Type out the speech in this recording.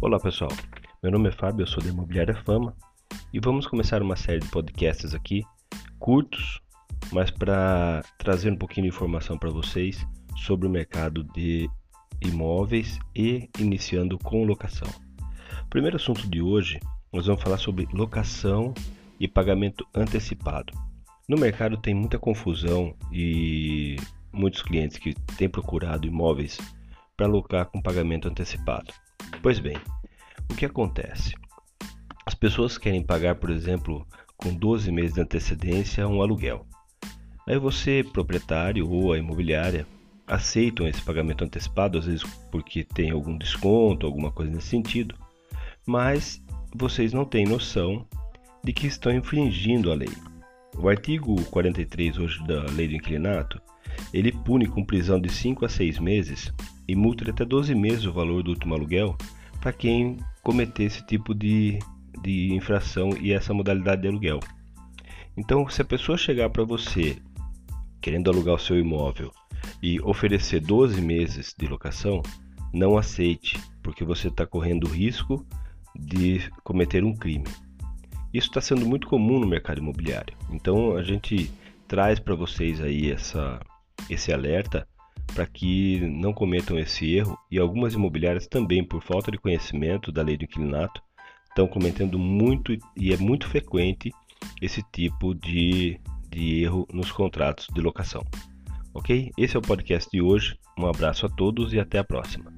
Olá pessoal, meu nome é Fábio, eu sou da Imobiliária Fama e vamos começar uma série de podcasts aqui, curtos, mas para trazer um pouquinho de informação para vocês sobre o mercado de imóveis e iniciando com locação. Primeiro assunto de hoje, nós vamos falar sobre locação e pagamento antecipado. No mercado tem muita confusão e muitos clientes que têm procurado imóveis para alocar com pagamento antecipado. Pois bem, o que acontece? As pessoas querem pagar, por exemplo, com 12 meses de antecedência um aluguel. Aí você, proprietário ou a imobiliária, aceitam esse pagamento antecipado, às vezes porque tem algum desconto, alguma coisa nesse sentido, mas vocês não têm noção de que estão infringindo a lei. O artigo 43 hoje da Lei do Inquilinato, ele pune com prisão de 5 a 6 meses e multa de até 12 meses o valor do último aluguel para quem cometer esse tipo de, de infração e essa modalidade de aluguel. Então, se a pessoa chegar para você querendo alugar o seu imóvel e oferecer 12 meses de locação, não aceite, porque você está correndo o risco de cometer um crime. Isso está sendo muito comum no mercado imobiliário. Então a gente traz para vocês aí essa, esse alerta para que não cometam esse erro e algumas imobiliárias também, por falta de conhecimento da lei do inquilinato, estão cometendo muito e é muito frequente esse tipo de, de erro nos contratos de locação. Ok? Esse é o podcast de hoje. Um abraço a todos e até a próxima.